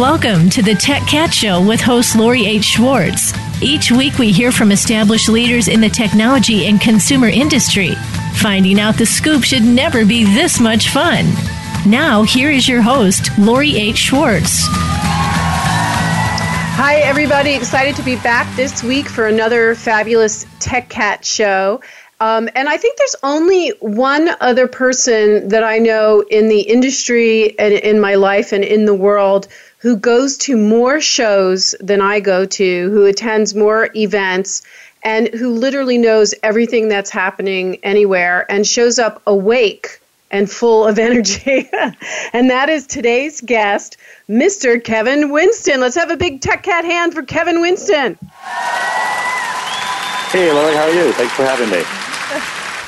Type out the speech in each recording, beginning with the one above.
Welcome to the Tech Cat Show with host Lori H. Schwartz. Each week we hear from established leaders in the technology and consumer industry. Finding out the scoop should never be this much fun. Now, here is your host, Lori H. Schwartz. Hi, everybody. Excited to be back this week for another fabulous Tech Cat show. Um, and I think there's only one other person that I know in the industry and in my life and in the world who goes to more shows than I go to, who attends more events, and who literally knows everything that's happening anywhere and shows up awake and full of energy. and that is today's guest, Mr. Kevin Winston. Let's have a big Tech Cat hand for Kevin Winston. Hey, Lori, how are you? Thanks for having me.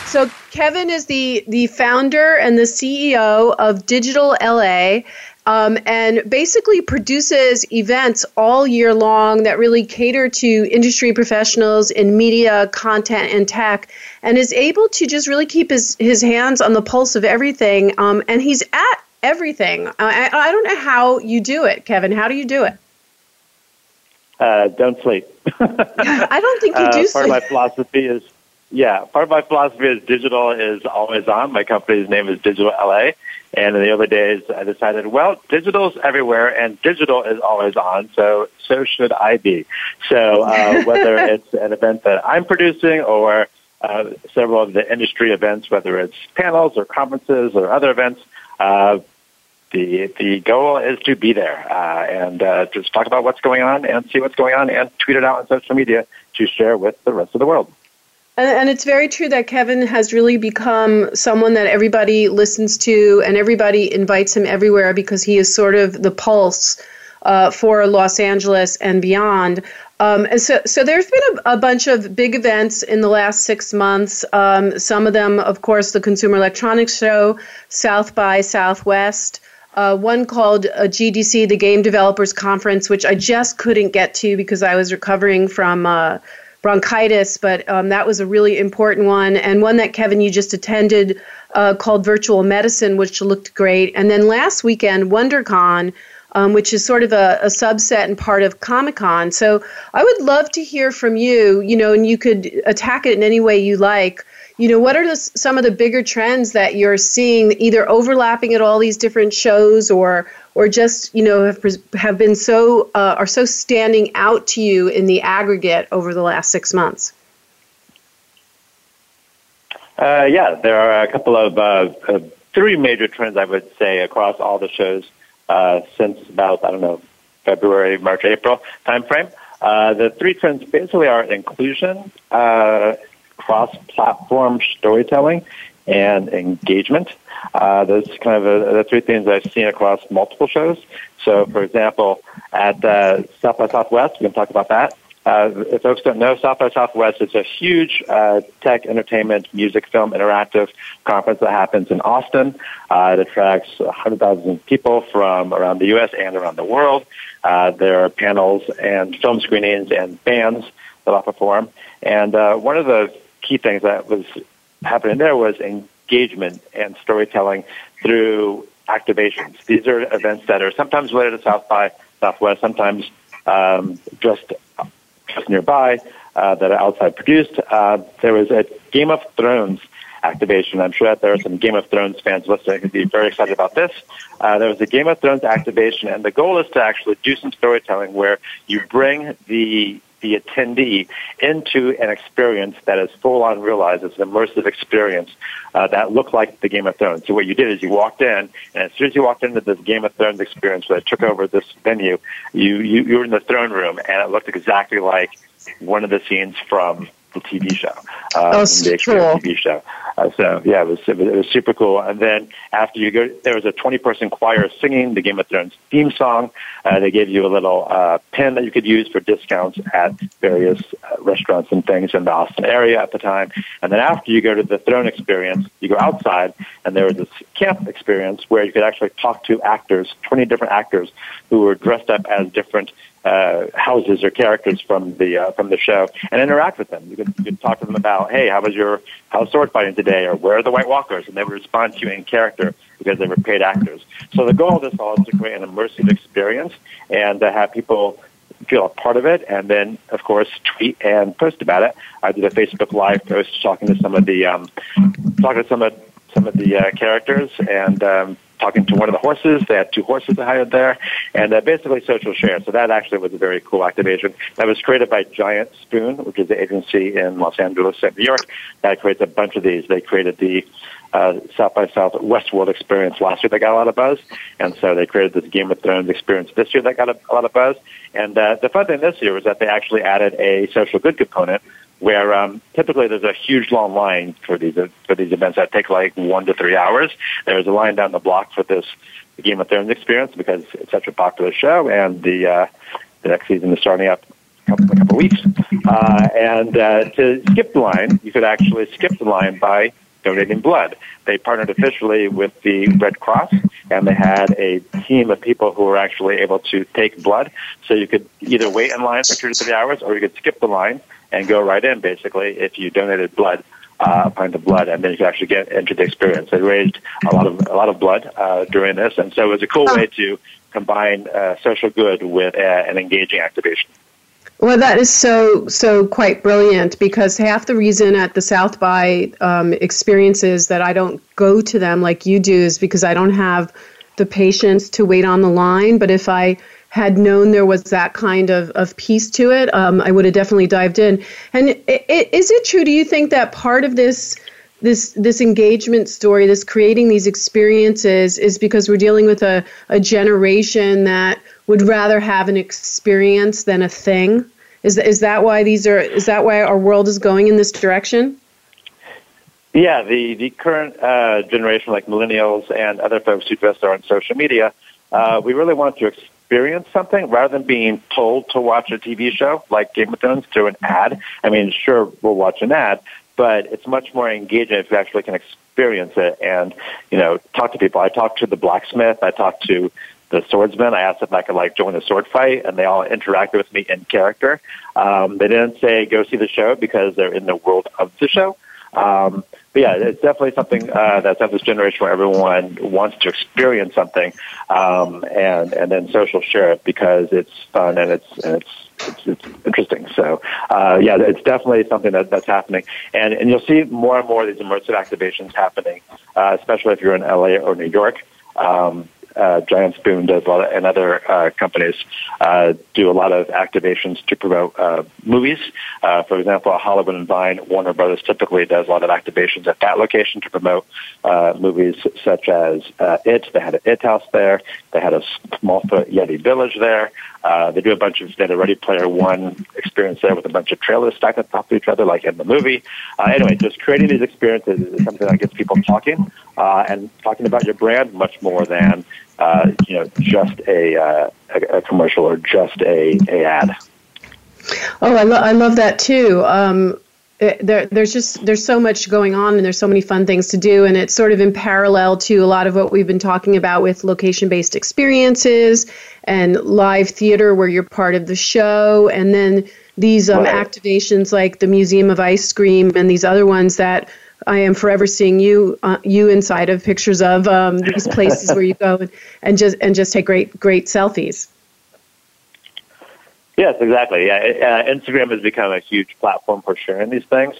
So Kevin is the the founder and the CEO of Digital LA, um, and basically produces events all year long that really cater to industry professionals in media, content, and tech, and is able to just really keep his, his hands on the pulse of everything. Um, and he's at everything. I, I don't know how you do it, Kevin. How do you do it? Uh, don't sleep. I don't think you uh, do. Uh, part sleep. of my philosophy is, yeah, part of my philosophy is digital is always on. My company's name is Digital LA, and in the early days, I decided, well, digital's everywhere and digital is always on, so so should I be. So uh, whether it's an event that I'm producing or uh, several of the industry events, whether it's panels or conferences or other events, uh, the the goal is to be there uh, and uh, just talk about what's going on and see what's going on and tweet it out on social media to share with the rest of the world. And, and it's very true that Kevin has really become someone that everybody listens to and everybody invites him everywhere because he is sort of the pulse uh, for Los Angeles and beyond. Um, and so, so there's been a, a, bunch of big events in the last six months. Um, some of them, of course, the Consumer Electronics Show, South by Southwest. Uh, one called uh, GDC, the Game Developers Conference, which I just couldn't get to because I was recovering from uh, bronchitis, but um, that was a really important one. And one that Kevin, you just attended uh, called Virtual Medicine, which looked great. And then last weekend, WonderCon, um, which is sort of a, a, subset and part of Comic Con. So I would love to hear from you, you know, and you could attack it in any way you like you know, what are the, some of the bigger trends that you're seeing, either overlapping at all these different shows, or or just you know have have been so uh, are so standing out to you in the aggregate over the last six months? Uh, yeah, there are a couple of uh, uh, three major trends I would say across all the shows uh, since about I don't know February, March, April timeframe. Uh, the three trends basically are inclusion, cross-platform storytelling and engagement. Uh, those kind of uh, the three things I've seen across multiple shows. So, for example, at uh, South by Southwest, we can talk about that. Uh, if folks don't know, South by Southwest is a huge uh, tech, entertainment, music, film, interactive conference that happens in Austin. Uh, it attracts 100,000 people from around the U.S. and around the world. Uh, there are panels and film screenings and bands that will perform. And uh, one of the key things that was happening there was engagement and storytelling through activations. These are events that are sometimes related to South by Southwest, sometimes um, just just nearby uh, that are outside produced. Uh, there was a Game of Thrones activation. I'm sure that there are some Game of Thrones fans listening who'd be very excited about this. Uh, there was a Game of Thrones activation, and the goal is to actually do some storytelling where you bring the the attendee into an experience that is full on realized. It's an immersive experience uh, that looked like the Game of Thrones. So what you did is you walked in, and as soon as you walked into this Game of Thrones experience that took over this venue, you, you, you were in the throne room, and it looked exactly like one of the scenes from TV show, uh, oh, the cool. TV show. Uh, so yeah, it was, it was, it was super cool. And then after you go, there was a 20 person choir singing the Game of Thrones theme song. Uh, they gave you a little uh, pen that you could use for discounts at various uh, restaurants and things in the Austin area at the time. And then after you go to the throne experience, you go outside, and there was this camp experience where you could actually talk to actors, 20 different actors who were dressed up as different uh, houses or characters from the uh, from the show and interact with them. You could you talk to them about, hey, how was your house sword fighting today, or where are the White Walkers, and they would respond to you in character because they were paid actors. So the goal of this all is to create an immersive experience and to have people feel a part of it, and then of course tweet and post about it. I did a Facebook Live post talking to some of the um, talking to some of some of the uh, characters and um, talking to one of the horses. They had two horses I hired there, and uh, basically social share. So that actually was a very cool activation. That was created by Giant Spoon, which is the agency in Los Angeles New York that creates a bunch of these. They created the uh, South by South Westworld experience last year that got a lot of buzz, and so they created this Game of Thrones experience this year that got a, a lot of buzz. And uh, the fun thing this year was that they actually added a social good component where um, typically there's a huge long line for these for these events that take like one to three hours. There's a line down the block for this Game of Thrones experience because it's such a popular show, and the uh, the next season is starting up in a couple of weeks. Uh, and uh, to skip the line, you could actually skip the line by donating blood. They partnered officially with the Red Cross, and they had a team of people who were actually able to take blood. So you could either wait in line for two to three hours, or you could skip the line and go right in basically if you donated blood uh, a pint of blood, and then you could actually get into the experience. They raised a lot of a lot of blood uh, during this, and so it was a cool way to combine uh, social good with uh, an engaging activation. Well, that is so so quite brilliant because half the reason at the South by um, experiences that I don't go to them like you do is because I don't have the patience to wait on the line. But if I had known there was that kind of, of piece to it, um, I would have definitely dived in. And it, it, is it true? Do you think that part of this this this engagement story, this creating these experiences, is because we're dealing with a, a generation that would rather have an experience than a thing? Is is that why these are? Is that why our world is going in this direction? Yeah, the the current uh, generation, like millennials and other folks who just are on social media, uh, we really want to experience something rather than being told to watch a TV show like Game of Thrones through an ad. I mean, sure, we'll watch an ad, but it's much more engaging if you actually can experience it and, you know, talk to people. I talked to the blacksmith. I talked to the swordsman. I asked if I could like join a sword fight, and they all interacted with me in character. Um, they didn't say go see the show because they're in the world of the show. Um, but yeah, it's definitely something uh, that's of this generation where everyone wants to experience something, um, and and then social share it because it's fun and it's and it's it's, it's interesting. So uh, yeah, it's definitely something that, that's happening, and and you'll see more and more of these immersive activations happening, uh, especially if you're in LA or New York. Um, uh, Giant Spoon does a lot, of, and other uh, companies uh, do a lot of activations to promote uh, movies. Uh, for example, Hollywood and Vine, Warner Brothers typically does a lot of activations at that location to promote uh, movies such as uh, It. They had an It House there. They had a Smallfoot Yeti Village there. Uh, they do a bunch of, Ready Player One experience there with a bunch of trailers stacked on top of each other, like in the movie. Uh, anyway, just creating these experiences is something that gets people talking uh, and talking about your brand much more than uh, you know just a, uh, a, a commercial or just a, a ad. Oh, I, lo- I love that too. Um, there, there's just there's so much going on and there's so many fun things to do and it's sort of in parallel to a lot of what we've been talking about with location based experiences and live theater where you're part of the show and then these um, right. activations like the museum of ice cream and these other ones that I am forever seeing you uh, you inside of pictures of um, these places where you go and, and just and just take great great selfies. Yes, exactly. Yeah, uh, Instagram has become a huge platform for sharing these things.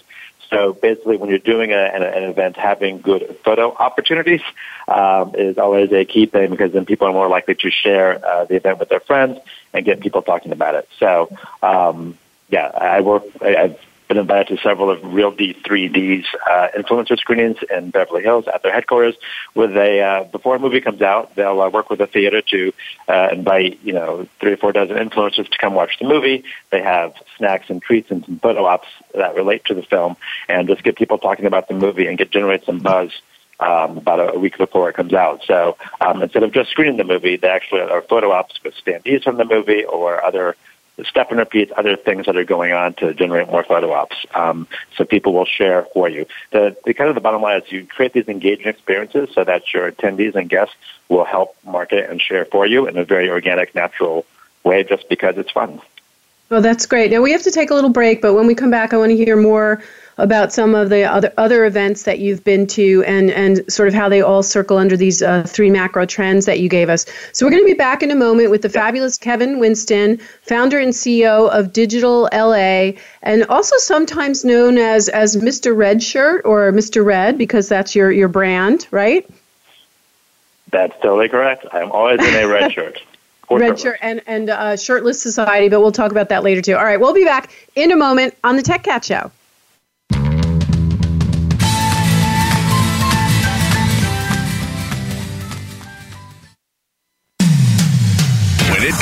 So basically, when you're doing a, an, an event, having good photo opportunities um, is always a key thing because then people are more likely to share uh, the event with their friends and get people talking about it. So um, yeah, I work. I've been invited to several of RealD 3D's uh, influencer screenings in Beverly Hills at their headquarters. where they, uh, before a movie comes out, they'll uh, work with the theater to uh, invite you know three or four dozen influencers to come watch the movie. They have snacks and treats and some photo ops that relate to the film, and just get people talking about the movie and get generate some buzz. Um, about a, a week before it comes out. So um, instead of just screening the movie, they actually are photo ops with standees from the movie or other step and repeat other things that are going on to generate more photo ops. Um, so people will share for you. The, the kind of the bottom line is you create these engaging experiences so that your attendees and guests will help market and share for you in a very organic, natural way just because it's fun. Well, that's great. Now we have to take a little break, but when we come back, I want to hear more about some of the other other events that you've been to and and sort of how they all circle under these uh, three macro trends that you gave us. So we're going to be back in a moment with the fabulous Kevin Winston, founder and CEO of Digital LA, and also sometimes known as as Mr. Red Shirt or Mr. Red because that's your your brand, right? That's totally correct. I'm always in a red shirt. red shirt and and uh, shirtless society, but we'll talk about that later too. All right, we'll be back in a moment on the Tech Cat Show.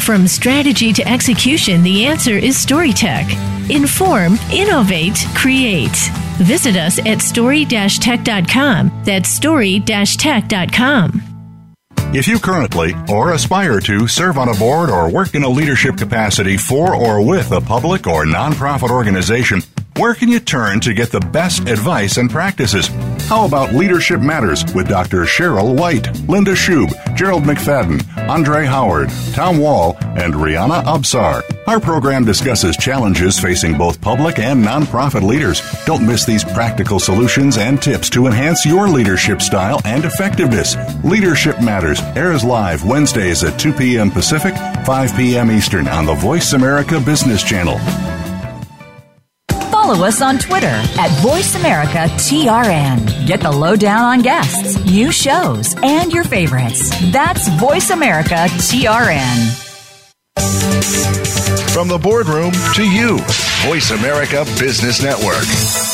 From strategy to execution, the answer is StoryTech. Inform, innovate, create. Visit us at story-tech.com. That's story-tech.com. If you currently or aspire to serve on a board or work in a leadership capacity for or with a public or nonprofit organization, where can you turn to get the best advice and practices? How about Leadership Matters with Dr. Cheryl White, Linda Schub, Gerald McFadden, Andre Howard, Tom Wall, and Rihanna Absar? Our program discusses challenges facing both public and nonprofit leaders. Don't miss these practical solutions and tips to enhance your leadership style and effectiveness. Leadership Matters airs live Wednesdays at 2 p.m. Pacific, 5 p.m. Eastern on the Voice America Business Channel follow us on Twitter at VoiceAmericaTRN. Get the lowdown on guests, new shows, and your favorites. That's VoiceAmericaTRN. From the boardroom to you, Voice America Business Network.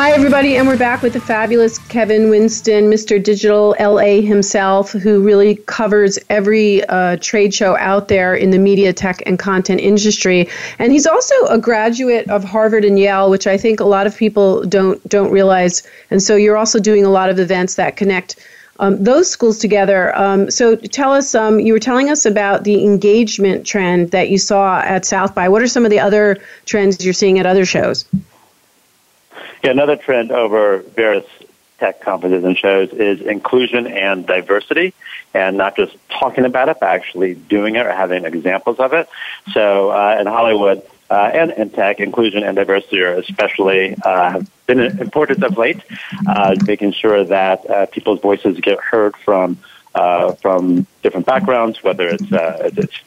Hi, everybody, and we're back with the fabulous Kevin Winston, Mr. Digital LA himself, who really covers every uh, trade show out there in the media, tech, and content industry. And he's also a graduate of Harvard and Yale, which I think a lot of people don't don't realize. And so you're also doing a lot of events that connect. Um, those schools together. Um, so tell us, um, you were telling us about the engagement trend that you saw at South by. What are some of the other trends you're seeing at other shows? Yeah, another trend over various tech conferences and shows is inclusion and diversity, and not just talking about it, but actually doing it or having examples of it. So uh, in Hollywood uh, and in tech, inclusion and diversity are especially uh, have been important of late, uh, making sure that uh, people's voices get heard from uh, from different backgrounds, whether it's, uh, it's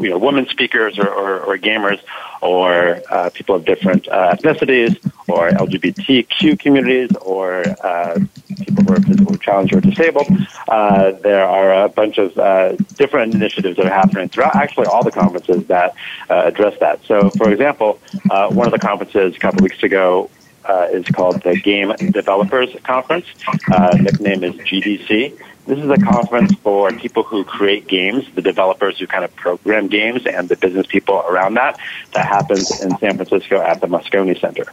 you know, women speakers or, or, or gamers, or uh, people of different uh, ethnicities, or LGBTQ communities, or uh, people who are physically challenged or disabled. Uh, there are a bunch of uh, different initiatives that are happening throughout actually all the conferences that address that. So, for example, uh, one of the conferences a couple weeks ago uh, is called the Game Developers Conference. Uh, nickname is GDC. This is a conference for people who create games, the developers who kind of program games, and the business people around that. That happens in San Francisco at the Moscone Center.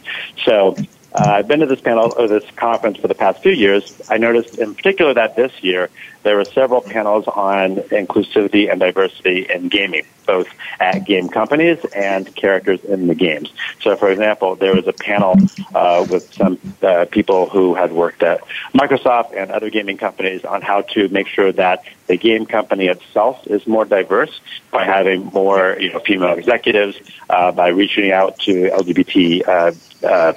So uh, I've been to this panel or this conference for the past few years. I noticed in particular that this year there were several panels on inclusivity and diversity in gaming, both at game companies and characters in the games. So, for example, there was a panel uh, with some uh, people who had worked at Microsoft and other gaming companies on how to make sure that the game company itself is more diverse by having more, you know, female executives, uh, by reaching out to LGBT uh, uh,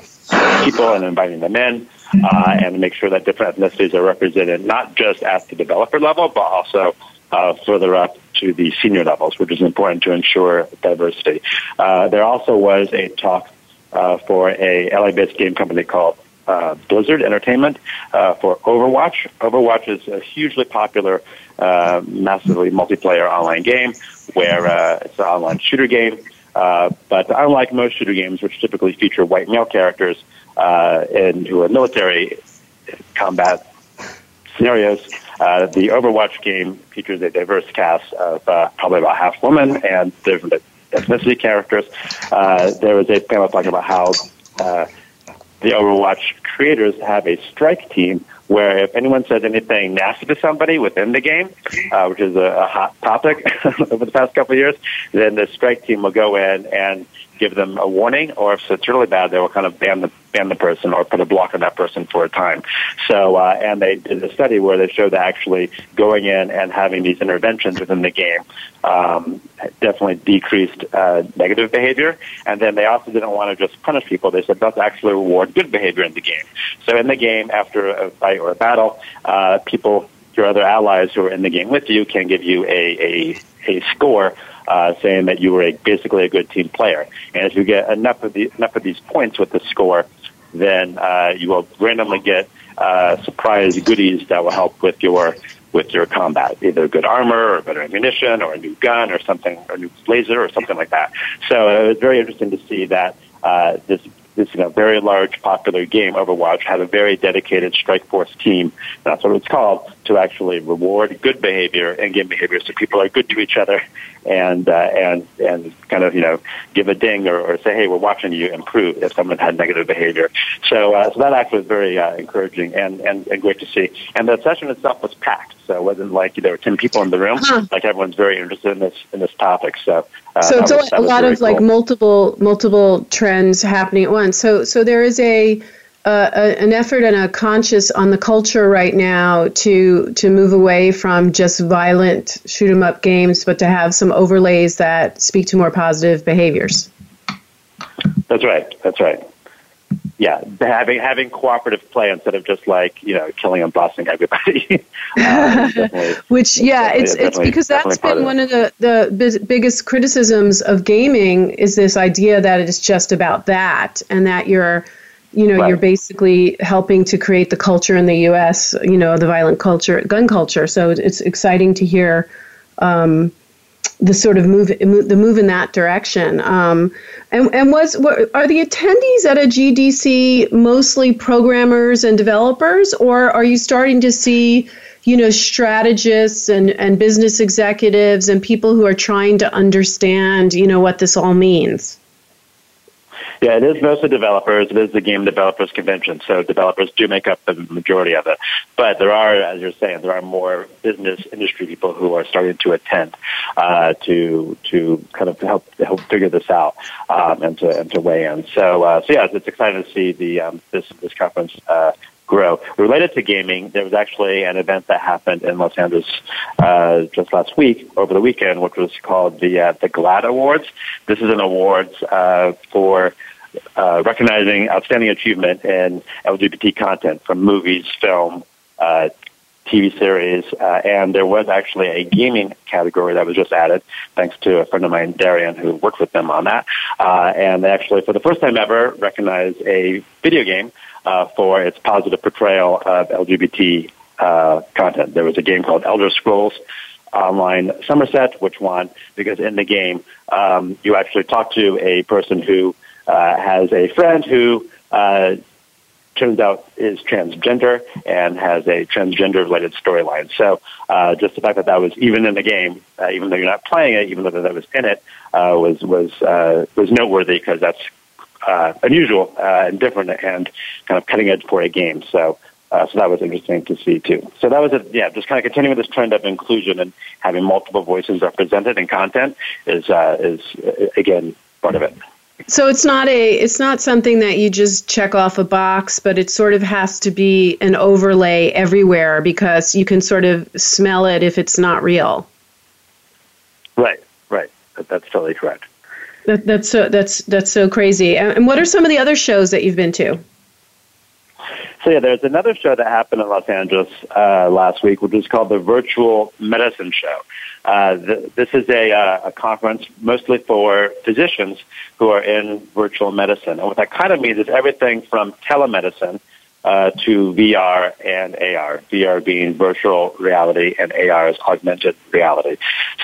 people and inviting them in. Uh, and make sure that different ethnicities are represented, not just at the developer level, but also uh, further up to the senior levels, which is important to ensure diversity. Uh, there also was a talk uh, for a LA-based game company called uh, Blizzard Entertainment uh, for Overwatch. Overwatch is a hugely popular, uh, massively multiplayer online game where uh, it's an online shooter game. Uh, but unlike most shooter games, which typically feature white male characters uh, and who are military combat scenarios, uh, the Overwatch game features a diverse cast of uh, probably about half women and different ethnicity characters. Uh, there was a panel talking about how uh, the Overwatch creators have a strike team where if anyone says anything nasty to somebody within the game, uh, which is a, a hot topic over the past couple of years, then the strike team will go in and give them a warning, or if it's really bad, they will kind of ban the ban the person or put a block on that person for a time. So, uh, and they did a study where they showed that actually going in and having these interventions within the game um, definitely decreased uh, negative behavior. And then they also didn't want to just punish people. They said let's actually reward good behavior in the game. So in the game, after a fight or a battle, uh, people your other allies who are in the game with you can give you a, a, a score uh, saying that you were a, basically a good team player. And if you get enough of the enough of these points with the score, then uh, you will randomly get uh, surprise goodies that will help with your with your combat, either good armor or better ammunition or a new gun or something, or a new laser or something like that. So uh, it was very interesting to see that uh, this this you know, very large popular game, Overwatch, had a very dedicated strike force team. That's what it's called to actually reward good behavior and game behavior, so people are good to each other and uh, and and kind of you know give a ding or, or say, hey, we're watching you improve if someone had negative behavior. So uh, so that actually was very uh, encouraging and, and and great to see. And the session itself was packed, so it wasn't like there were ten people in the room. Like everyone's very interested in this in this topic. So uh, so it's was, a, lot of cool. like multiple multiple trends happening at once. So so there is a uh, a, an effort and a conscious on the culture right now to to move away from just violent shoot 'em up games, but to have some overlays that speak to more positive behaviors. That's right. That's right. Yeah, having having cooperative play instead of just like you know killing and bossing everybody. uh, Which yeah, it's it's because that's been one of the the biggest criticisms of gaming is this idea that it's just about that and that you're you know, right. you're basically helping to create the culture in the U.S. You know, the violent culture, gun culture. So it's exciting to hear um, the sort of move, the move in that direction. Um, and and was are the attendees at a GDC mostly programmers and developers, or are you starting to see? You know, strategists and, and business executives and people who are trying to understand, you know, what this all means. Yeah, it is mostly developers. It is the game developers convention, so developers do make up the majority of it. But there are, as you're saying, there are more business industry people who are starting to attend uh, to to kind of help help figure this out um, and to and to weigh in. So uh, so yeah, it's exciting to see the um, this this conference. Uh, grow. Related to gaming, there was actually an event that happened in Los Angeles uh, just last week, over the weekend, which was called the uh, the GLAAD Awards. This is an awards uh, for uh, recognizing outstanding achievement in LGBT content from movies, film, uh, TV series, uh, and there was actually a gaming category that was just added, thanks to a friend of mine, Darian, who worked with them on that. Uh, and they actually, for the first time ever, recognized a video game uh, for its positive portrayal of LGBT uh, content. There was a game called Elder Scrolls Online Summerset, which won because in the game um, you actually talk to a person who has a friend who uh, turns out is transgender and has a transgender related storyline. So uh, just the fact that that was even in the game, uh, even though you're not playing it, even though that was in it, uh, was was uh, was noteworthy because that's uh, unusual uh, and different and kind of cutting edge for a game. So. Uh, so that was interesting to see too. So that was a, yeah, just kind of continuing this trend of inclusion and having multiple voices represented in content is uh, is uh, again part of it. So it's not a it's not something that you just check off a box, but it sort of has to be an overlay everywhere because you can sort of smell it if it's not real. Right, right. That's totally correct. That, that's so that's that's so crazy. And what are some of the other shows that you've been to? So yeah, there's another show that happened in Los Angeles uh, last week, which is called the Virtual Medicine Show. Uh, the, this is a, uh, a conference mostly for physicians who are in virtual medicine. And what that kind of means is everything from telemedicine uh, to VR and AR. VR being virtual reality and AR is augmented reality.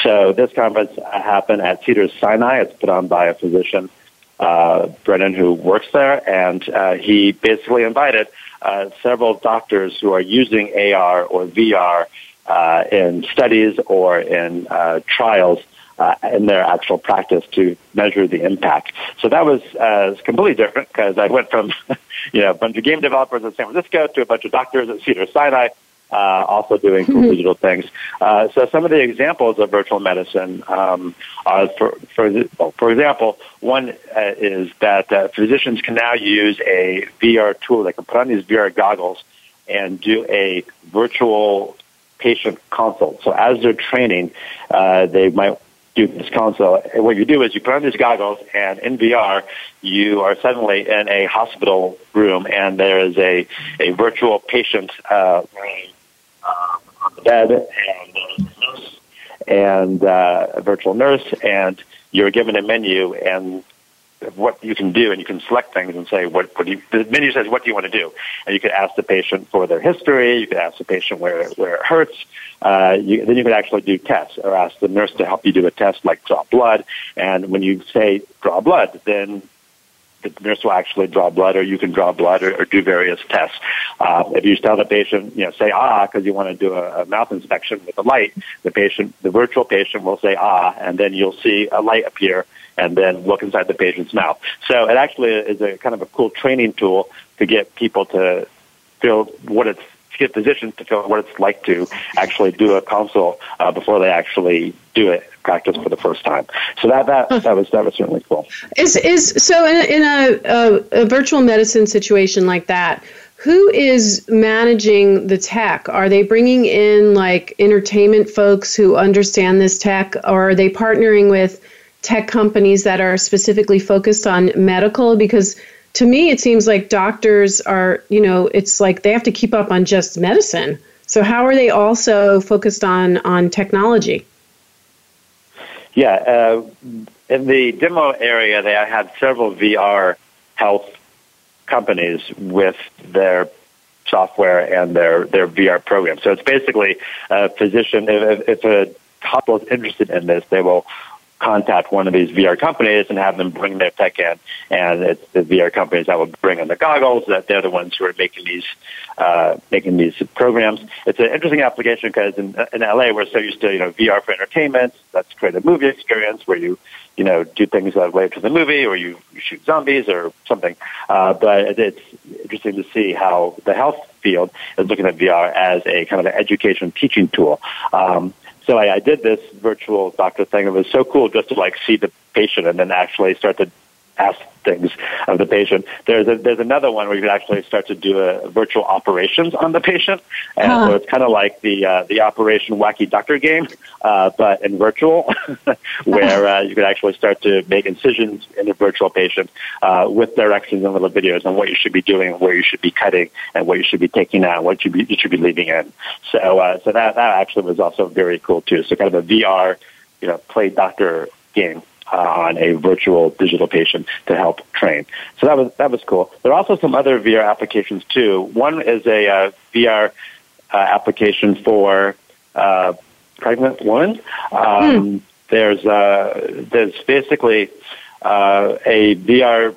So this conference happened at Cedars Sinai. It's put on by a physician, uh, Brennan, who works there, and uh, he basically invited uh, several doctors who are using AR or VR uh, in studies or in uh, trials uh, in their actual practice to measure the impact. So that was uh, completely different because I went from you know a bunch of game developers in San Francisco to a bunch of doctors at Cedar Sinai. Uh, also doing cool mm-hmm. digital things. Uh, so some of the examples of virtual medicine um, are, for for, for example, one uh, is that uh, physicians can now use a VR tool. They can put on these VR goggles and do a virtual patient consult. So as they're training, uh, they might do this consult. And what you do is you put on these goggles, and in VR, you are suddenly in a hospital room, and there is a, a virtual patient uh, uh, on the bed, and, and uh, a virtual nurse, and you're given a menu, and what you can do, and you can select things and say what, what do you, the menu says what do you want to do, and you could ask the patient for their history, you could ask the patient where where it hurts, uh, you, then you could actually do tests or ask the nurse to help you do a test like draw blood, and when you say draw blood, then the nurse will actually draw blood, or you can draw blood, or, or do various tests. Uh, if you tell the patient, you know, say ah because you want to do a, a mouth inspection with a light, the patient, the virtual patient, will say ah, and then you'll see a light appear and then look inside the patient's mouth. So it actually is a kind of a cool training tool to get people to feel what it's to get physicians to feel what it's like to actually do a consult uh, before they actually do it practice for the first time. So that that that was that was certainly cool. Is is so in, in a, a, a virtual medicine situation like that? Who is managing the tech? Are they bringing in like entertainment folks who understand this tech, or are they partnering with tech companies that are specifically focused on medical because to me it seems like doctors are you know it's like they have to keep up on just medicine. So how are they also focused on on technology? Yeah uh, in the demo area they had several vr health companies with their software and their their vr program. So it's basically a physician if, if a hospital is interested in this they will contact one of these VR companies and have them bring their tech in. And it's the VR companies that will bring in the goggles. That they're the ones who are making these uh, making these programs. It's an interesting application because in, in LA we're so used to you know VR for entertainment. That's create a movie experience where you you know do things that relate to the movie or you, you shoot zombies or something. Uh, but it's interesting to see how the health field is looking at VR as a kind of an education teaching tool. Um, so I, I did this virtual doctor thing. It was so cool just to like see the patient and then actually start to ask things of the patient. There's a, there's another one where you can actually start to do a virtual operations on the patient, and huh. so it's kind of like the uh, the Operation Wacky Doctor game, uh, but in virtual, where uh, you can actually start to make incisions in a virtual patient uh, with directions and little videos on what you should be doing, where you should be cutting, and what you should be taking out, what you, be, you should be leaving in. So uh, so that that actually was also very cool too. So kind of a VR, you know, play doctor game uh, on a virtual digital patient to help train. So that was that was cool. There are also some other VR applications too. One is a uh, VR uh, application for uh, pregnant women. Um, hmm. There's uh, there's basically uh, a VR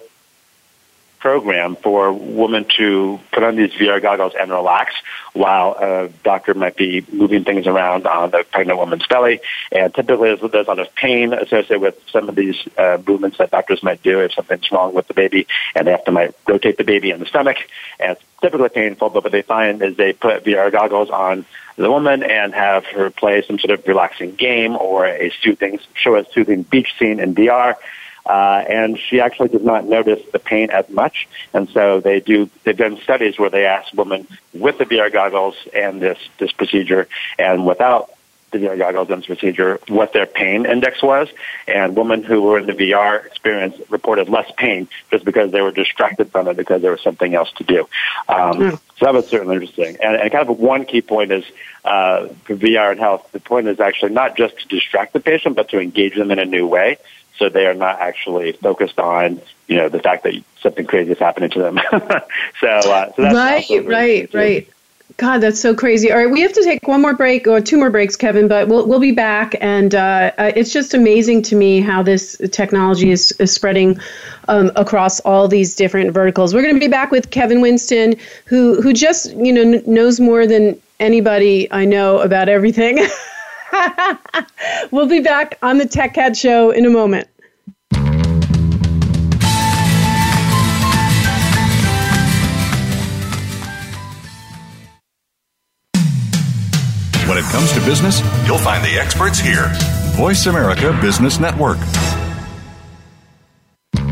program for women to put on these VR goggles and relax while a doctor might be moving things around on the pregnant woman's belly. And typically there's, there's a lot of pain associated with some of these uh, movements that doctors might do if something's wrong with the baby and they have to might rotate the baby in the stomach. And it's typically painful, but what they find is they put VR goggles on the woman and have her play some sort of relaxing game or a soothing, show a soothing beach scene in VR uh, and she actually does not notice the pain as much. And so they do. They've done studies where they ask women with the VR goggles and this this procedure, and without the VR goggles and this procedure what their pain index was, and women who were in the VR experience reported less pain just because they were distracted from it because there was something else to do. Um, mm. So that was certainly interesting. And, and kind of one key point is uh, for VR and health, the point is actually not just to distract the patient, but to engage them in a new way so they are not actually focused on you know the fact that something crazy is happening to them. so, uh, so that's right, right, right. God, that's so crazy. All right, we have to take one more break or two more breaks, Kevin, but we'll we'll be back. And uh, uh it's just amazing to me how this technology is, is spreading um, across all these different verticals. We're going to be back with Kevin Winston, who who just you know n- knows more than anybody I know about everything. we'll be back on the Tech Cat Show in a moment. When it comes to business, you'll find the experts here. Voice America Business Network.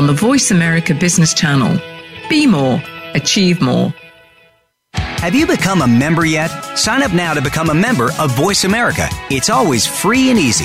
on the Voice America Business Channel. Be more, achieve more. Have you become a member yet? Sign up now to become a member of Voice America. It's always free and easy.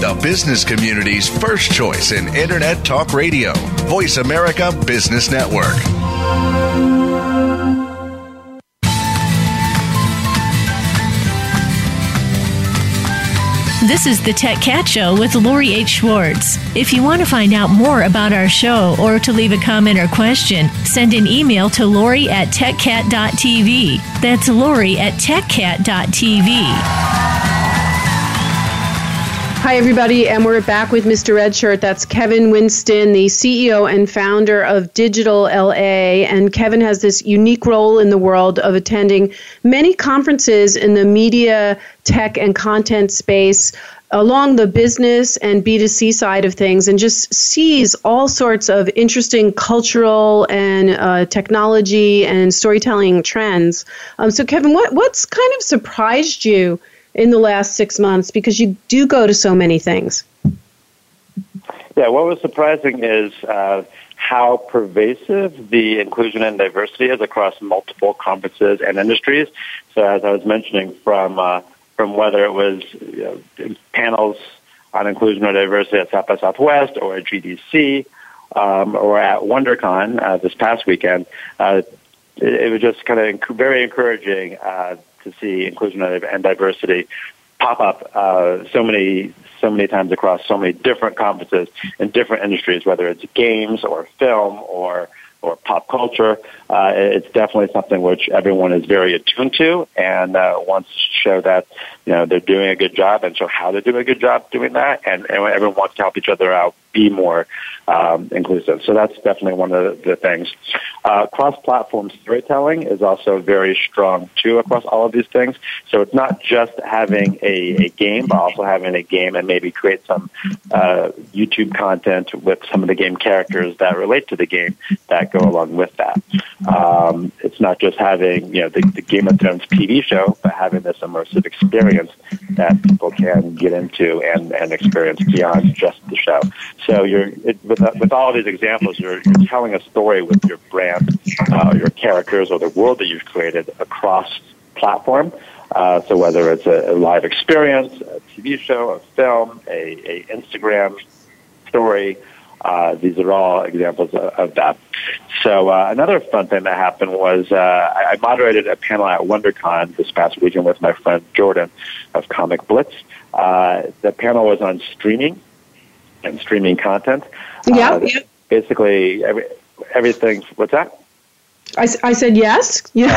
the business community's first choice in Internet Talk Radio. Voice America Business Network. This is the Tech Cat Show with Lori H. Schwartz. If you want to find out more about our show or to leave a comment or question, send an email to Lori at techcat.tv. That's Lori at techcat.tv. Hi, everybody, and we're back with Mr. Redshirt. That's Kevin Winston, the CEO and founder of Digital LA. And Kevin has this unique role in the world of attending many conferences in the media, tech, and content space along the business and B2C side of things and just sees all sorts of interesting cultural and uh, technology and storytelling trends. Um, so, Kevin, what, what's kind of surprised you? In the last six months because you do go to so many things. Yeah, what was surprising is uh, how pervasive the inclusion and diversity is across multiple conferences and industries. So, as I was mentioning, from uh, from whether it was you know, panels on inclusion or diversity at South by Southwest or at GDC um, or at WonderCon uh, this past weekend, uh, it, it was just kind of very encouraging uh, to see inclusion and diversity pop up uh, so many so many times across so many different conferences in different industries, whether it's games or film or or pop culture. Uh, it's definitely something which everyone is very attuned to and uh, wants to show that you know they're doing a good job and show how they're doing a good job doing that, and, and everyone wants to help each other out be more um, inclusive. So that's definitely one of the, things. Uh, cross-platform storytelling is also very strong too across all of these things. So it's not just having a, a game, but also having a game and maybe create some uh, YouTube content with some of the game characters that relate to the game that go along with that. Um, it's not just having you know the, the Game of Thrones TV show, but having this immersive experience that people can get into and, and experience beyond just the show. So you're it, with with all these examples, you're, you're telling a story with your brand, uh, your characters, or the world that you've created across platform. Uh, so whether it's a, a, live experience, a TV show, a film, a, a Instagram story, uh, these are all examples of, of that. So uh, another fun thing that happened was uh, I, moderated a panel at WonderCon this past weekend with my friend Jordan of Comic Blitz. Uh, the panel was on streaming and streaming content. Yeah. Uh, yeah. Basically, every, everything. What's that? I, I said yes. Yeah.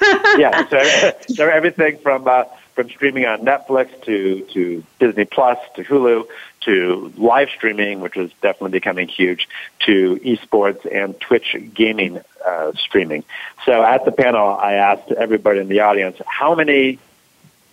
yeah. So, so everything from uh, from streaming on Netflix to to Disney Plus to Hulu to live streaming, which is definitely becoming huge, to esports and Twitch gaming uh, streaming. So at the panel, I asked everybody in the audience how many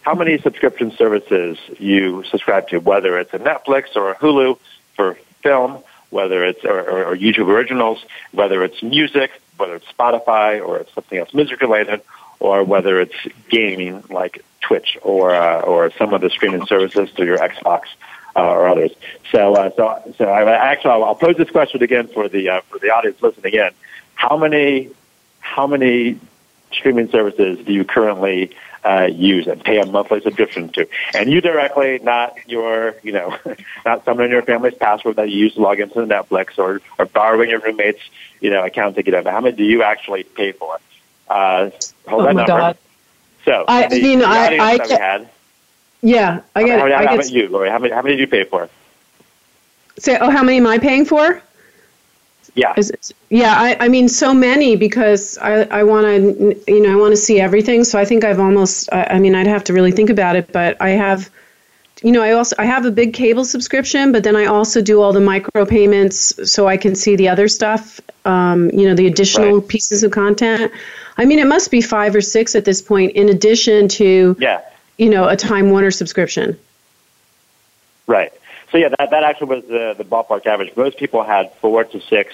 how many subscription services you subscribe to, whether it's a Netflix or a Hulu for film, whether it's or, or, or YouTube originals, whether it's music, whether it's Spotify or it's something else music related, or whether it's gaming like Twitch or uh, or some of the streaming services through your Xbox uh, or others. So uh, so so I, actually I'll, I'll pose this question again for the uh, for the audience listening in. How many how many streaming services do you currently uh, use and pay a monthly subscription to. And you directly, not your, you know, not someone in your family's password that you use to log into Netflix or, or borrowing your roommate's, you know, account to get in. How many do you actually pay for? Uh, hold oh that number. God. So, I the, mean, the I, I that we had, yeah, I get how, it. How, I how about you, Lori? How many, how many did you pay for? Say, oh, how many am I paying for? Yeah. Yeah, I, I mean, so many because I, I want to, you know, I want to see everything. So I think I've almost, I, I mean, I'd have to really think about it, but I have, you know, I also, I have a big cable subscription, but then I also do all the micro payments so I can see the other stuff, um, you know, the additional right. pieces of content. I mean, it must be five or six at this point in addition to, yeah. You know, a Time Warner subscription. Right. So yeah, that, that actually was the, the ballpark average. Most people had four to six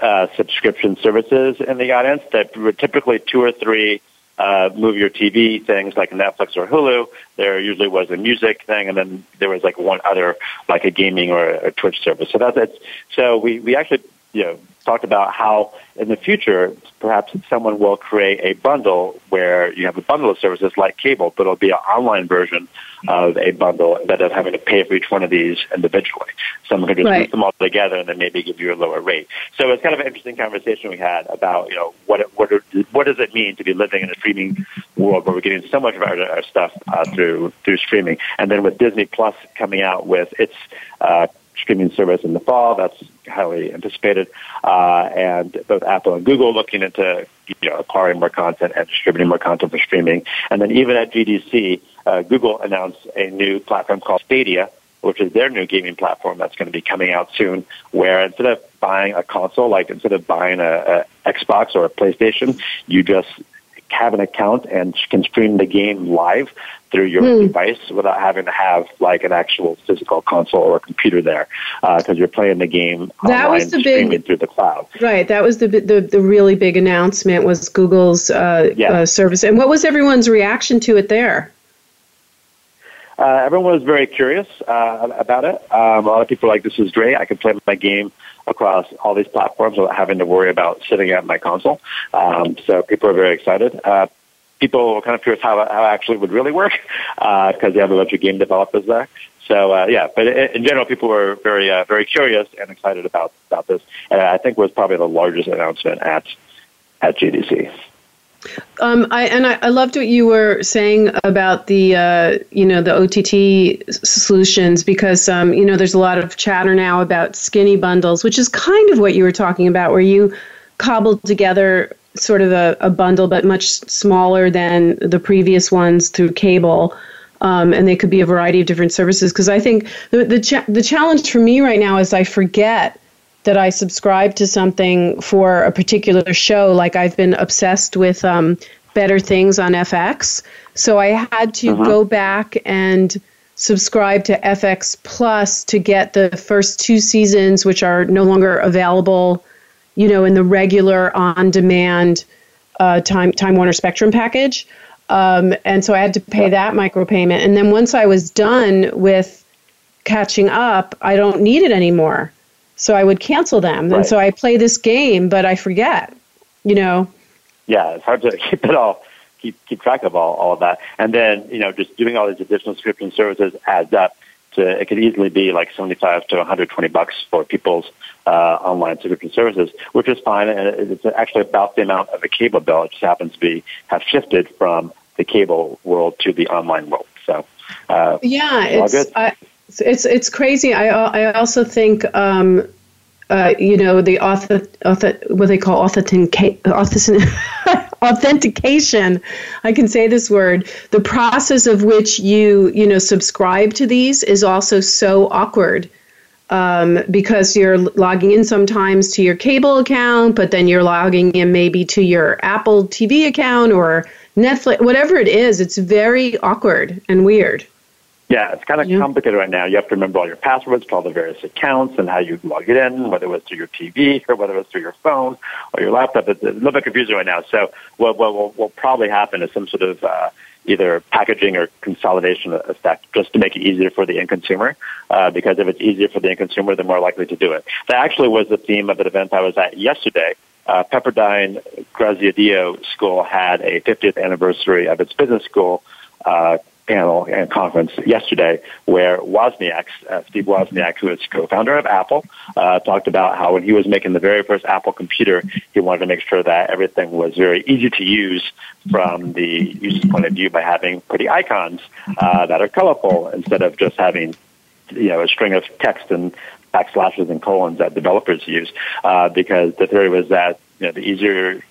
uh, subscription services in the audience that were typically two or three uh, movie or TV things like Netflix or Hulu. There usually was a music thing, and then there was like one other, like a gaming or a Twitch service. So that's it. So we we actually you know talked about how in the future perhaps someone will create a bundle where you have a bundle of services like cable, but it'll be an online version of a bundle instead of having to pay for each one of these individually. Someone could just right. group them all together and then maybe give you a lower rate. So it's kind of an interesting conversation we had about you know what what what does it mean to be living in a streaming world where we're getting so much of our, our stuff uh, through through streaming, and then with Disney Plus coming out with its uh, streaming service in the fall. That's highly anticipated. Uh, and both Apple and Google looking into you know, acquiring more content and distributing more content for streaming. And then even at GDC, uh, Google announced a new platform called Stadia, which is their new gaming platform that's going to be coming out soon, where instead of buying a console, like instead of buying a, a Xbox or a PlayStation, you just have an account and can stream the game live through your mm. device without having to have like an actual physical console or computer there because uh, you're playing the game that online, was the streaming big, through the cloud. Right. That was the the, the really big announcement was Google's uh, yeah. uh, service. And what was everyone's reaction to it there? Uh, everyone was very curious uh, about it. Um, a lot of people were like, "This is great! I can play my game across all these platforms without having to worry about sitting at my console." Um, so people are very excited. Uh, people were kind of curious how how it actually would really work because uh, they have a bunch of game developers there. So uh, yeah, but in general, people were very uh, very curious and excited about about this, and I think was probably the largest announcement at at GDC. Um, I, and I, I, loved what you were saying about the uh, you know the OTT solutions because um, you know there's a lot of chatter now about skinny bundles, which is kind of what you were talking about, where you cobbled together sort of a, a bundle, but much smaller than the previous ones through cable. Um, and they could be a variety of different services. Because I think the the, cha- the challenge for me right now is I forget that I subscribe to something for a particular show. Like I've been obsessed with um, Better Things on FX, so I had to uh-huh. go back and subscribe to FX Plus to get the first two seasons, which are no longer available you know, in the regular on-demand uh, time Time Warner Spectrum package. Um, and so I had to pay that micropayment. And then once I was done with catching up, I don't need it anymore. So I would cancel them. Right. And so I play this game, but I forget, you know. Yeah, it's hard to keep it all, keep, keep track of all, all of that. And then, you know, just doing all these additional subscription services adds up to, it could easily be like 75 to 120 bucks for people's uh, online subscription services, which is fine. And it's actually about the amount of a cable bill. It just happens to be, have shifted from the cable world to the online world. So uh, yeah, it's I, it's it's crazy. I I also think. Um, uh, you know the author, author, what they call authentic, authentication. I can say this word. The process of which you you know subscribe to these is also so awkward um, because you're logging in sometimes to your cable account, but then you're logging in maybe to your Apple TV account or Netflix, whatever it is, it's very awkward and weird. Yeah, it's kind of yeah. complicated right now. You have to remember all your passwords to all the various accounts and how you log it in, whether it was through your TV or whether it was through your phone or your laptop. It's a little bit confusing right now. So what will will probably happen is some sort of uh, either packaging or consolidation effect just to make it easier for the end consumer. Uh, because if it's easier for the end consumer, they're more likely to do it. That actually was the theme of an event I was at yesterday uh, Pepperdine Graziadio School had a 50th anniversary of its business school uh, panel and conference yesterday where Wozniak, uh, Steve Wozniak, who is co-founder of Apple, uh, talked about how when he was making the very first Apple computer, he wanted to make sure that everything was very easy to use from the user's point of view by having pretty icons uh, that are colorful instead of just having you know a string of text and backslashes and colons that developers use, uh, because the theory was that you know the easier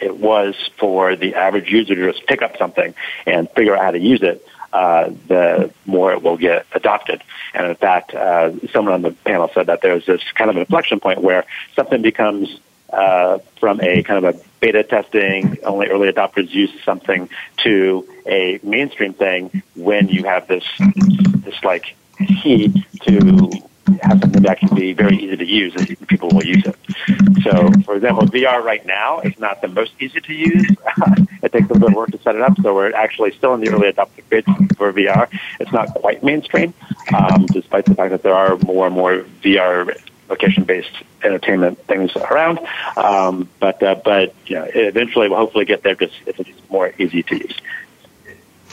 it was for the average user to just pick up something and figure out how to use it, uh, the more it will get adopted. And in fact, uh, someone on the panel said that there's this kind of inflection point where something becomes uh, from a kind of a beta testing, only early adopters use something to a mainstream thing when you have this this like heat to have something that can be very easy to use and people will use it. So, for example, VR right now is not the most easy to use. it takes a little bit of work to set it up, so we're actually still in the early adopter phase for VR. It's not quite mainstream, um, despite the fact that there are more and more VR location-based entertainment things around. Um, but uh, but know, eventually we'll hopefully get there because it's more easy to use.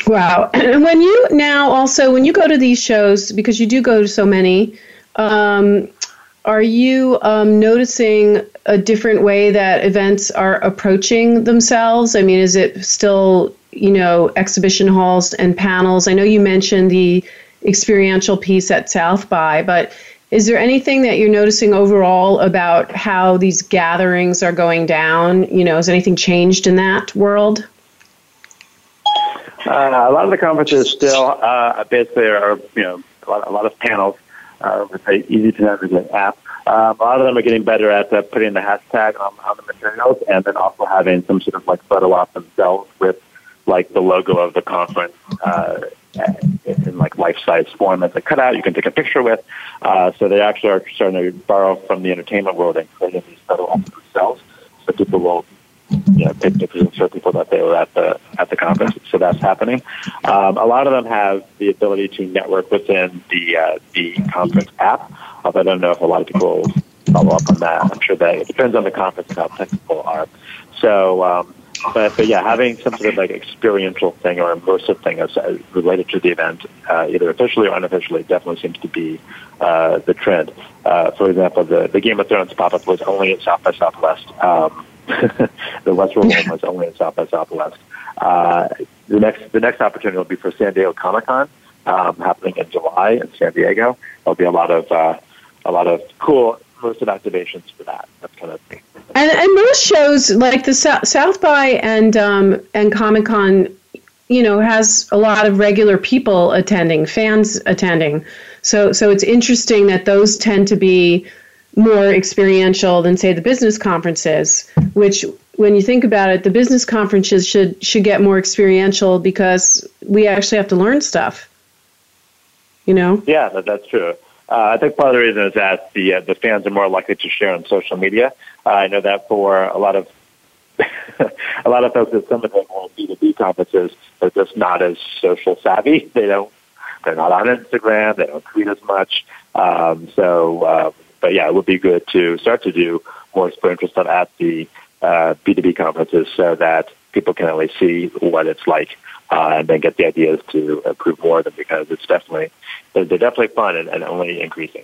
Wow. And when you now also when you go to these shows because you do go to so many um, are you um, noticing a different way that events are approaching themselves? I mean, is it still, you know, exhibition halls and panels? I know you mentioned the experiential piece at South by, but is there anything that you're noticing overall about how these gatherings are going down? You know, has anything changed in that world? Uh, a lot of the conferences still uh, basically are, you know, a lot, a lot of panels uh, easy to navigate app. Um, a lot of them are getting better at uh, putting the hashtag on, on the materials and then also having some sort of like photo op themselves with like the logo of the conference uh, in like life-size form as a cutout you can take a picture with. Uh, so they actually are starting to borrow from the entertainment world and creating these photo ops themselves. So people will you know, pictures and show people that they were at the at the conference. So that's happening. Um, a lot of them have the ability to network within the uh, the conference app. Although I don't know if a lot of people follow up on that. I'm sure that it depends on the conference and how technical are. So, um, but but yeah, having some sort of like experiential thing or immersive thing as, as related to the event, uh, either officially or unofficially, definitely seems to be uh, the trend. Uh, for example, the the Game of Thrones pop up was only at South by Southwest. Um, the Westworld one was only in South by Southwest. Uh, the next the next opportunity will be for San Diego Comic Con um, happening in July in San Diego. There'll be a lot of uh, a lot of cool immersive activations for that. That's kind of and, and most shows like the South, South by and um, and Comic Con, you know, has a lot of regular people attending, fans attending. So so it's interesting that those tend to be more experiential than say the business conferences which when you think about it the business conferences should should get more experiential because we actually have to learn stuff you know yeah that, that's true Uh, I think part of the reason is that the uh, the fans are more likely to share on social media. Uh, I know that for a lot of a lot of folks at some of them B two B conferences, they're just not as social savvy. They don't they're not on Instagram. They don't tweet as much. Um, so, uh, but yeah, it would be good to start to do more experiential stuff at the uh, B2B conferences so that people can least see what it's like uh, and then get the ideas to improve more of them because it's definitely, they're, they're definitely fun and, and only increasing.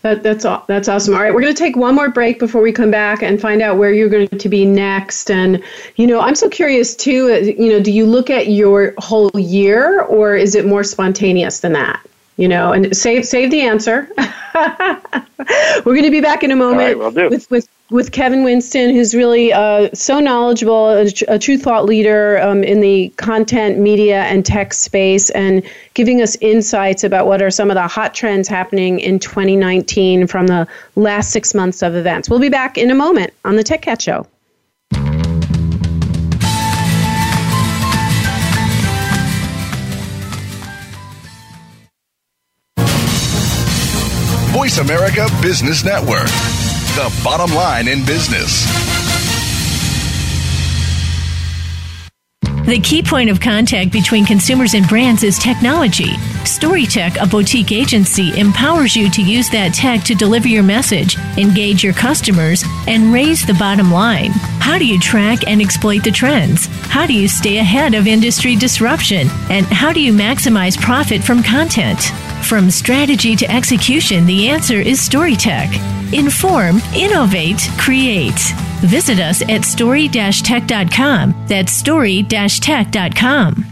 That, that's that's awesome. All right, we're going to take one more break before we come back and find out where you're going to be next. And you know, I'm so curious too. Uh, you know, do you look at your whole year, or is it more spontaneous than that? You know, and save save the answer. we're going to be back in a moment with with with Kevin Winston, who's really uh, so knowledgeable, a, a, true thought leader um, in the content, media, and tech space, and giving us insights about what are some of the hot trends happening in 2019 from the last six months of events. We'll be back in a moment on the Tech Cat Show. Voice America Business Network the bottom line in business. The key point of contact between consumers and brands is technology. StoryTech, a boutique agency, empowers you to use that tech to deliver your message, engage your customers, and raise the bottom line. How do you track and exploit the trends? How do you stay ahead of industry disruption? And how do you maximize profit from content? From strategy to execution, the answer is StoryTech. Inform, innovate, create. Visit us at story-tech.com. That's story-tech.com.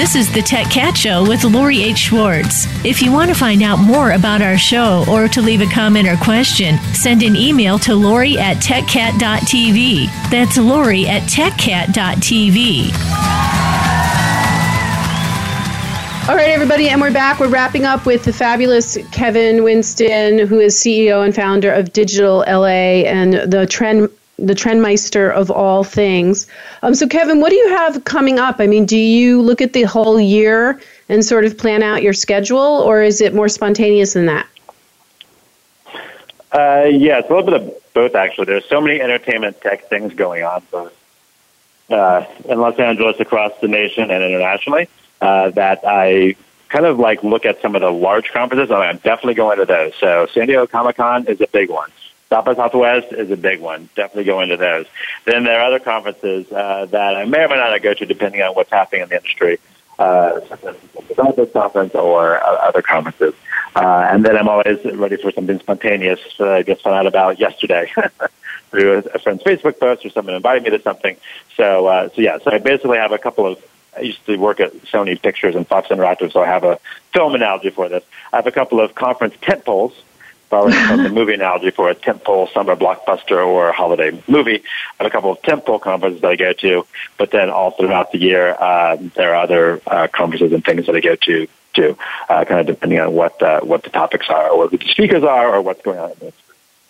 This is the Tech Cat Show with Lori H. Schwartz. If you want to find out more about our show or to leave a comment or question, send an email to Lori at techcat.tv. That's Lori at techcat.tv. All right, everybody, and we're back. We're wrapping up with the fabulous Kevin Winston, who is CEO and founder of Digital LA and the Trend the trendmeister of all things. Um, so, Kevin, what do you have coming up? I mean, do you look at the whole year and sort of plan out your schedule, or is it more spontaneous than that? Uh, yeah, it's a little bit of both, actually. There's so many entertainment tech things going on, both uh, in Los Angeles, across the nation, and internationally, uh, that I kind of like look at some of the large conferences. I'm definitely going to those. So, San Diego Comic Con is a big one. South by Southwest is a big one. Definitely go into those. Then there are other conferences uh, that I may or may not go to depending on what's happening in the industry, uh, such as conference or uh, other conferences. Uh, and then I'm always ready for something spontaneous that I just found out about yesterday through a, friend's Facebook post or someone invited me to something. So, uh, so yeah, so I basically have a couple of I used to work at Sony Pictures and Fox Interactive, so I have a film analogy for this. I have a couple of conference tent poles borrowing from the movie analogy for a tentpole summer blockbuster or a holiday movie. I have a couple of tentpole conferences that I go to, but then all throughout the year, uh, there are other uh, conferences and things that I go to too, uh, kind of depending on what uh, what the topics are, or what the speakers are, or what's going on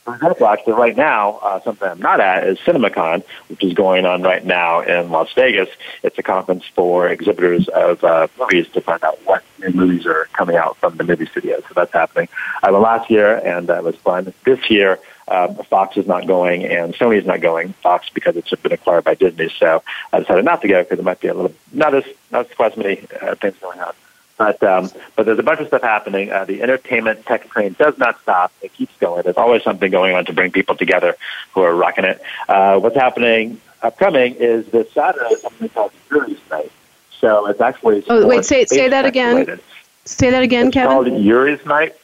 example, actually, right now, uh, something I'm not at is CinemaCon, which is going on right now in Las Vegas. It's a conference for exhibitors of uh, movies to find out what new movies are coming out from the movie studios. So that's happening. I went last year, and that was fun. This year, uh, Fox is not going, and Sony is not going. Fox because it's been acquired by Disney, so I decided not to go because it might be a little not as not quite as many uh, things going on But um, but there's a bunch of stuff happening. Uh, the entertainment tech train does not stop. It keeps going. There's always something going on to bring people together who are rocking it. Uh, what's happening upcoming is this Saturday something called Yuri's Night. So it's actually oh wait say say that again. Related. Say that again, it's Kevin. Called Yuri's Night.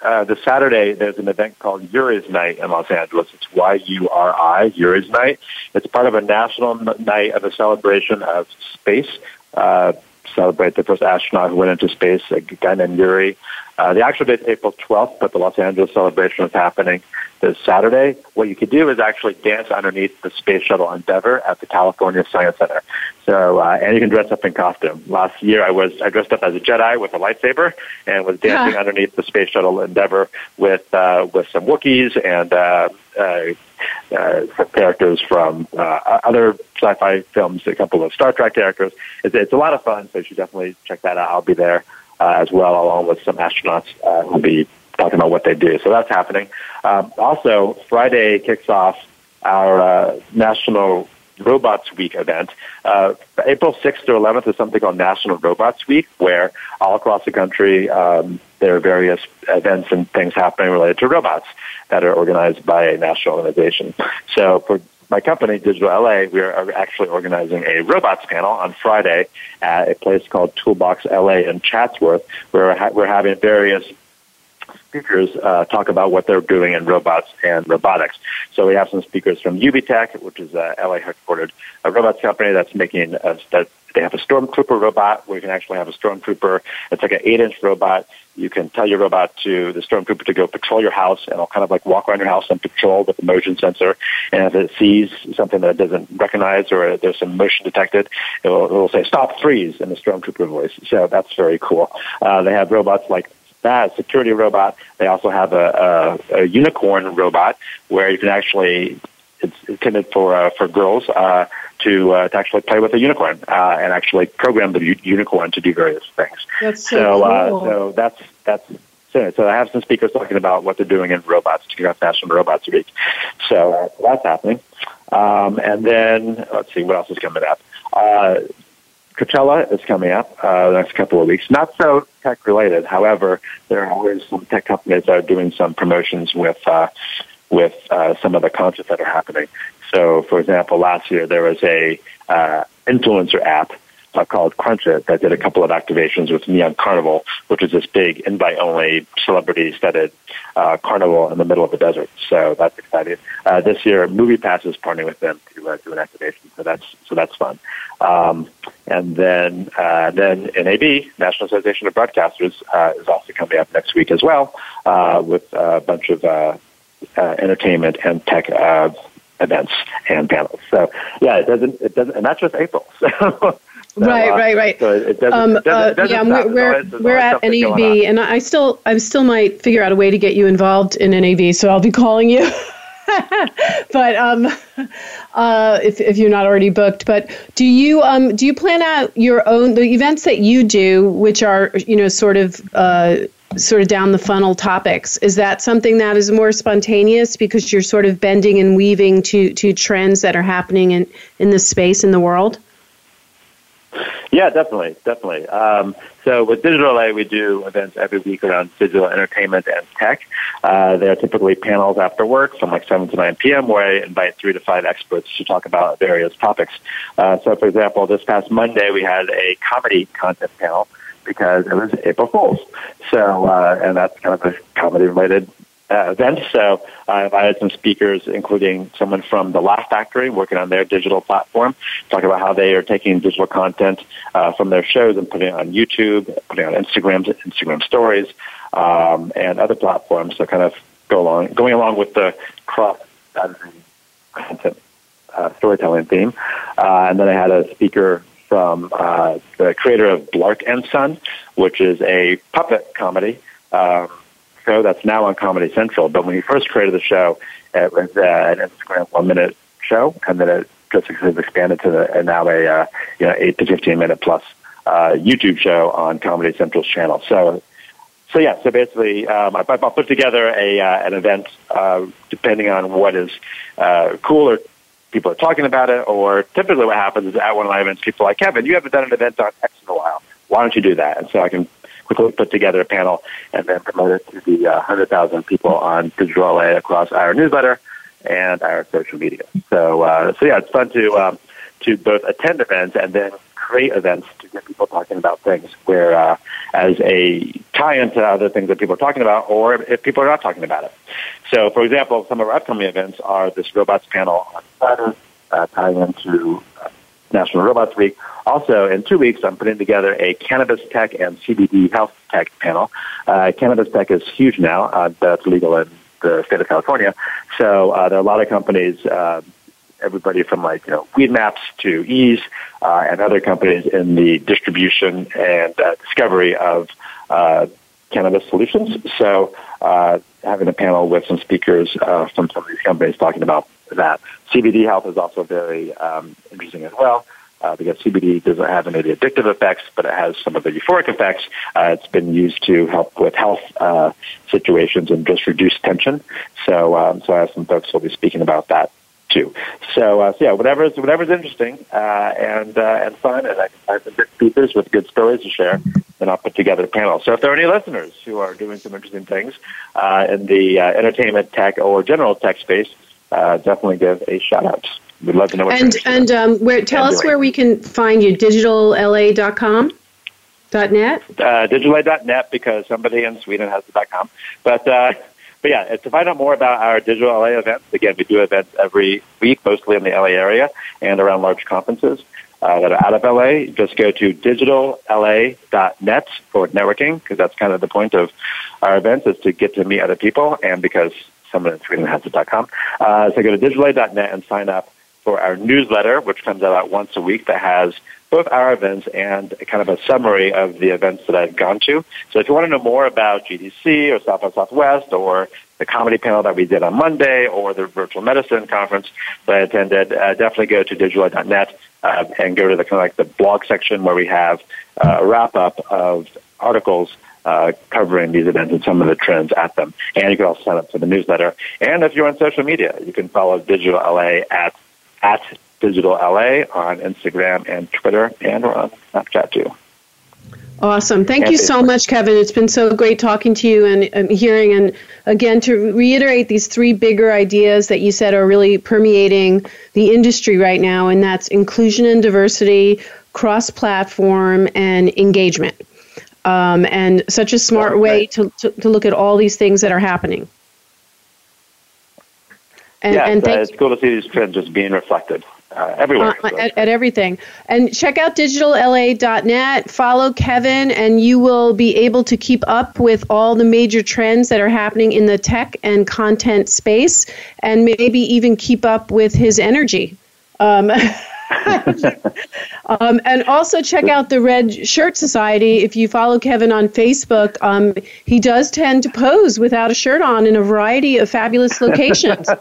Uh, the Saturday, there's an event called Yuri's Night in Los Angeles. It's Y-U-R-I, Yuri's Night. It's part of a national night of a celebration of space. Uh, celebrate the first astronaut who went into space, a guy named Yuri. Uh, the actual date is April 12th, but the Los Angeles celebration is happening this Saturday. What you could do is actually dance underneath the Space Shuttle Endeavour at the California Science Center. So, uh, and you can dress up in costume. Last year, I was I dressed up as a Jedi with a lightsaber and was dancing yeah. underneath the Space Shuttle Endeavour with uh, with some Wookiees and uh, uh, uh, characters from uh, other sci-fi films, a couple of Star Trek characters. It's, it's a lot of fun, so you should definitely check that out. I'll be there uh, as well, along with some astronauts uh, who'll be talking about what they do. So that's happening. Um, also, Friday kicks off our uh, National Robots Week event. Uh, April 6th to 11th is something called National Robots Week, where all across the country um, there are various events and things happening related to robots that are organized by a national organization. So for my company, Digital LA, we are actually organizing a robots panel on Friday at a place called Toolbox LA in Chatsworth, where we're, we're having various speakers uh, talk about what they're doing in robots and robotics. So we have some speakers from UBTech, which is a LA headquartered a robots company that's making a, that they have a stormtrooper robot where you can actually have a stormtrooper. It's like an eight inch robot. You can tell your robot to the stormtrooper to go patrol your house, and it'll kind of like walk around your house and patrol with a motion sensor. And if it sees something that it doesn't recognize or there's some motion detected, it will, it will say "stop, freeze" in the stormtrooper voice. So that's very cool. Uh, they have robots like that security robot. They also have a, a, a unicorn robot where you can actually it's intended for uh, for girls uh, to uh, to actually play with a unicorn uh, and actually program the u- unicorn to do various things. That's so, so, uh, cool. so that's that's so, so I have some speakers talking about what they're doing in robots to get National Robots Week. So uh, that's happening. Um, and then let's see what else is coming up. Uh, Coachella is coming up uh, the next couple of weeks. Not so tech related. However, there are always some tech companies that are doing some promotions with uh, with uh, some of the concerts that are happening. So, for example, last year there was a uh, influencer app uh, called Crunchit that did a couple of activations with Neon Carnival, which is this big invite-only celebrity-studded uh, carnival in the middle of the desert. So that's exciting. Uh, this year, MoviePass is partnering with them to uh, do an activation, so that's so that's fun. Um, and then uh, then NAB, National Association of Broadcasters, uh, is also coming up next week as well uh, with a bunch of uh, uh, entertainment and tech uh, events and panels. So yeah, it doesn't it doesn't, and that's just April. So. So, right, uh, right, right, so it doesn't, um, it doesn't, it doesn't yeah, we're we're, we're at NAB, and I still I still might figure out a way to get you involved in NAB. So I'll be calling you. but um, uh, if if you're not already booked, but do you um do you plan out your own the events that you do, which are you know sort of uh, sort of down the funnel topics? Is that something that is more spontaneous because you're sort of bending and weaving to to trends that are happening in in the space in the world? Yeah, definitely, definitely. Um, so with Digital LA, we do events every week around digital entertainment and tech. Uh, they are typically panels after work from like 7 to 9 p.m. where I invite three to five experts to talk about various topics. Uh, so for example, this past Monday, we had a comedy content panel because it was April Fool's. So, uh, and that's kind of a comedy related uh, event. So I invited some speakers, including someone from the Laugh Factory, working on their digital platform, talking about how they are taking digital content uh, from their shows and putting it on YouTube, putting it on Instagram, Instagram Stories, um, and other platforms. So kind of go along, going along with the cross content uh, storytelling theme. Uh, and then I had a speaker from uh, the creator of Blark and Son, which is a puppet comedy. Um, show that's now on Comedy Central. But when he first created the show, it was uh, an Instagram one minute show, and then it just expanded to the, and now a uh, you know eight to fifteen minute plus uh, YouTube show on Comedy Central's channel. So. So yeah, so basically, um, I, I'll put together a uh, an event uh, depending on what is uh, cool or people are talking about it, or typically what happens is at one of my events, people are like, Kevin, you haven't done an event on X in a while why don't you do that? And so I can put together a panel and then promote it to the uh, 100,000 people on Digital LA across our newsletter and our social media. So, uh, so yeah, it's fun to um, to both attend events and then create events to get people talking about things where uh, as a tie-in to other things that people are talking about, or if people are not talking about it. So, for example, some of our upcoming events are this robots panel on Saturday, uh, tying into uh, National Robots Week. Also, in two weeks, I'm putting together a cannabis tech and CBD health tech panel. Uh, cannabis tech is huge now. Uh, that's legal in the state of California. So uh, there are a lot of companies, uh, everybody from like you know Weedmaps to Eaze uh, and other companies in the distribution and uh, discovery of uh, cannabis solutions. So uh, having a panel with some speakers uh, from some of these companies talking about that. CBD health is also very um, interesting as well. Uh, because CBD doesn't have any addictive effects, but it has some of the euphoric effects. Uh, it's been used to help with health uh, situations and just reduce tension. So, um, so I have some folks who will be speaking about that too. So, uh, so yeah, whatever's whatever's interesting uh, and uh, and fun, and I can find some good speakers with good stories to share. Then I'll put together a panel. So, if there are any listeners who are doing some interesting things in the entertainment tech or general tech space, uh, definitely give a shout out. We'd love to know what and and um, where tell us where we can find you. DigitalLA.com. Dot net. Uh, DigitalLA.net because somebody in Sweden has the .com, but. Uh, but yeah, to find out more about our digital LA events, again, we do events every week, mostly in the LA area and around large conferences uh, that are out of LA. Just go to digitalLA.net for networking, because that's kind of the point of our events is to get to meet other people, and because someone at Sweden has it .com. Uh, so go to digitalLA.net and sign up for our newsletter, which comes out once a week that has both our events and kind of a summary of the events that I've gone to. So if you want to know more about GDC or South by Southwest or the comedy panel that we did on Monday or the virtual medicine conference that I attended, uh, definitely go to digital.net uh, and go to the kind of like the blog section where we have uh, a wrap up of articles uh, covering these events and some of the trends at them. And you can also sign up for the newsletter. And if you're on social media, you can follow Digital LA at at Digital LA on Instagram and Twitter, and we're on Snapchat too. Awesome. Thank you so much, Kevin. It's been so great talking to you and, and, hearing. And again, to reiterate these three bigger ideas that you said are really permeating the industry right now, and that's inclusion and diversity, cross platform, and engagement. Um, and such a smart way to, to, to, look at all these things that are happening. And, yeah, and uh, it's cool to see these trends just being reflected uh, everywhere. Uh, at, at, everything. And check out digitalla.net. Follow Kevin, and you will be able to keep up with all the major trends that are happening in the tech and content space, and maybe even keep up with his energy. Um, um, and also check out the Red Shirt Society. If you follow Kevin on Facebook, um, he does tend to pose without a shirt on in a variety of fabulous locations.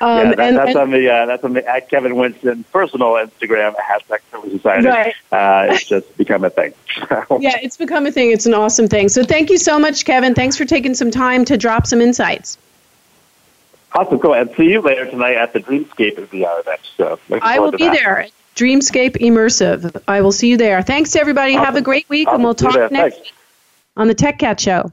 Um, yeah, that, and, that's and, on the uh, that's on the at Kevin Winston personal Instagram hashtag Service Society. Right. Uh, it's just become a thing. yeah, it's become a thing. It's an awesome thing. So thank you so much, Kevin. Thanks for taking some time to drop some insights. Awesome, cool. And see you later tonight at the Dreamscape VR event. So I will be that. there. Dreamscape Immersive. I will see you there. Thanks everybody. Awesome. Have a great week, awesome. and we'll talk next on the Tech Cat Show.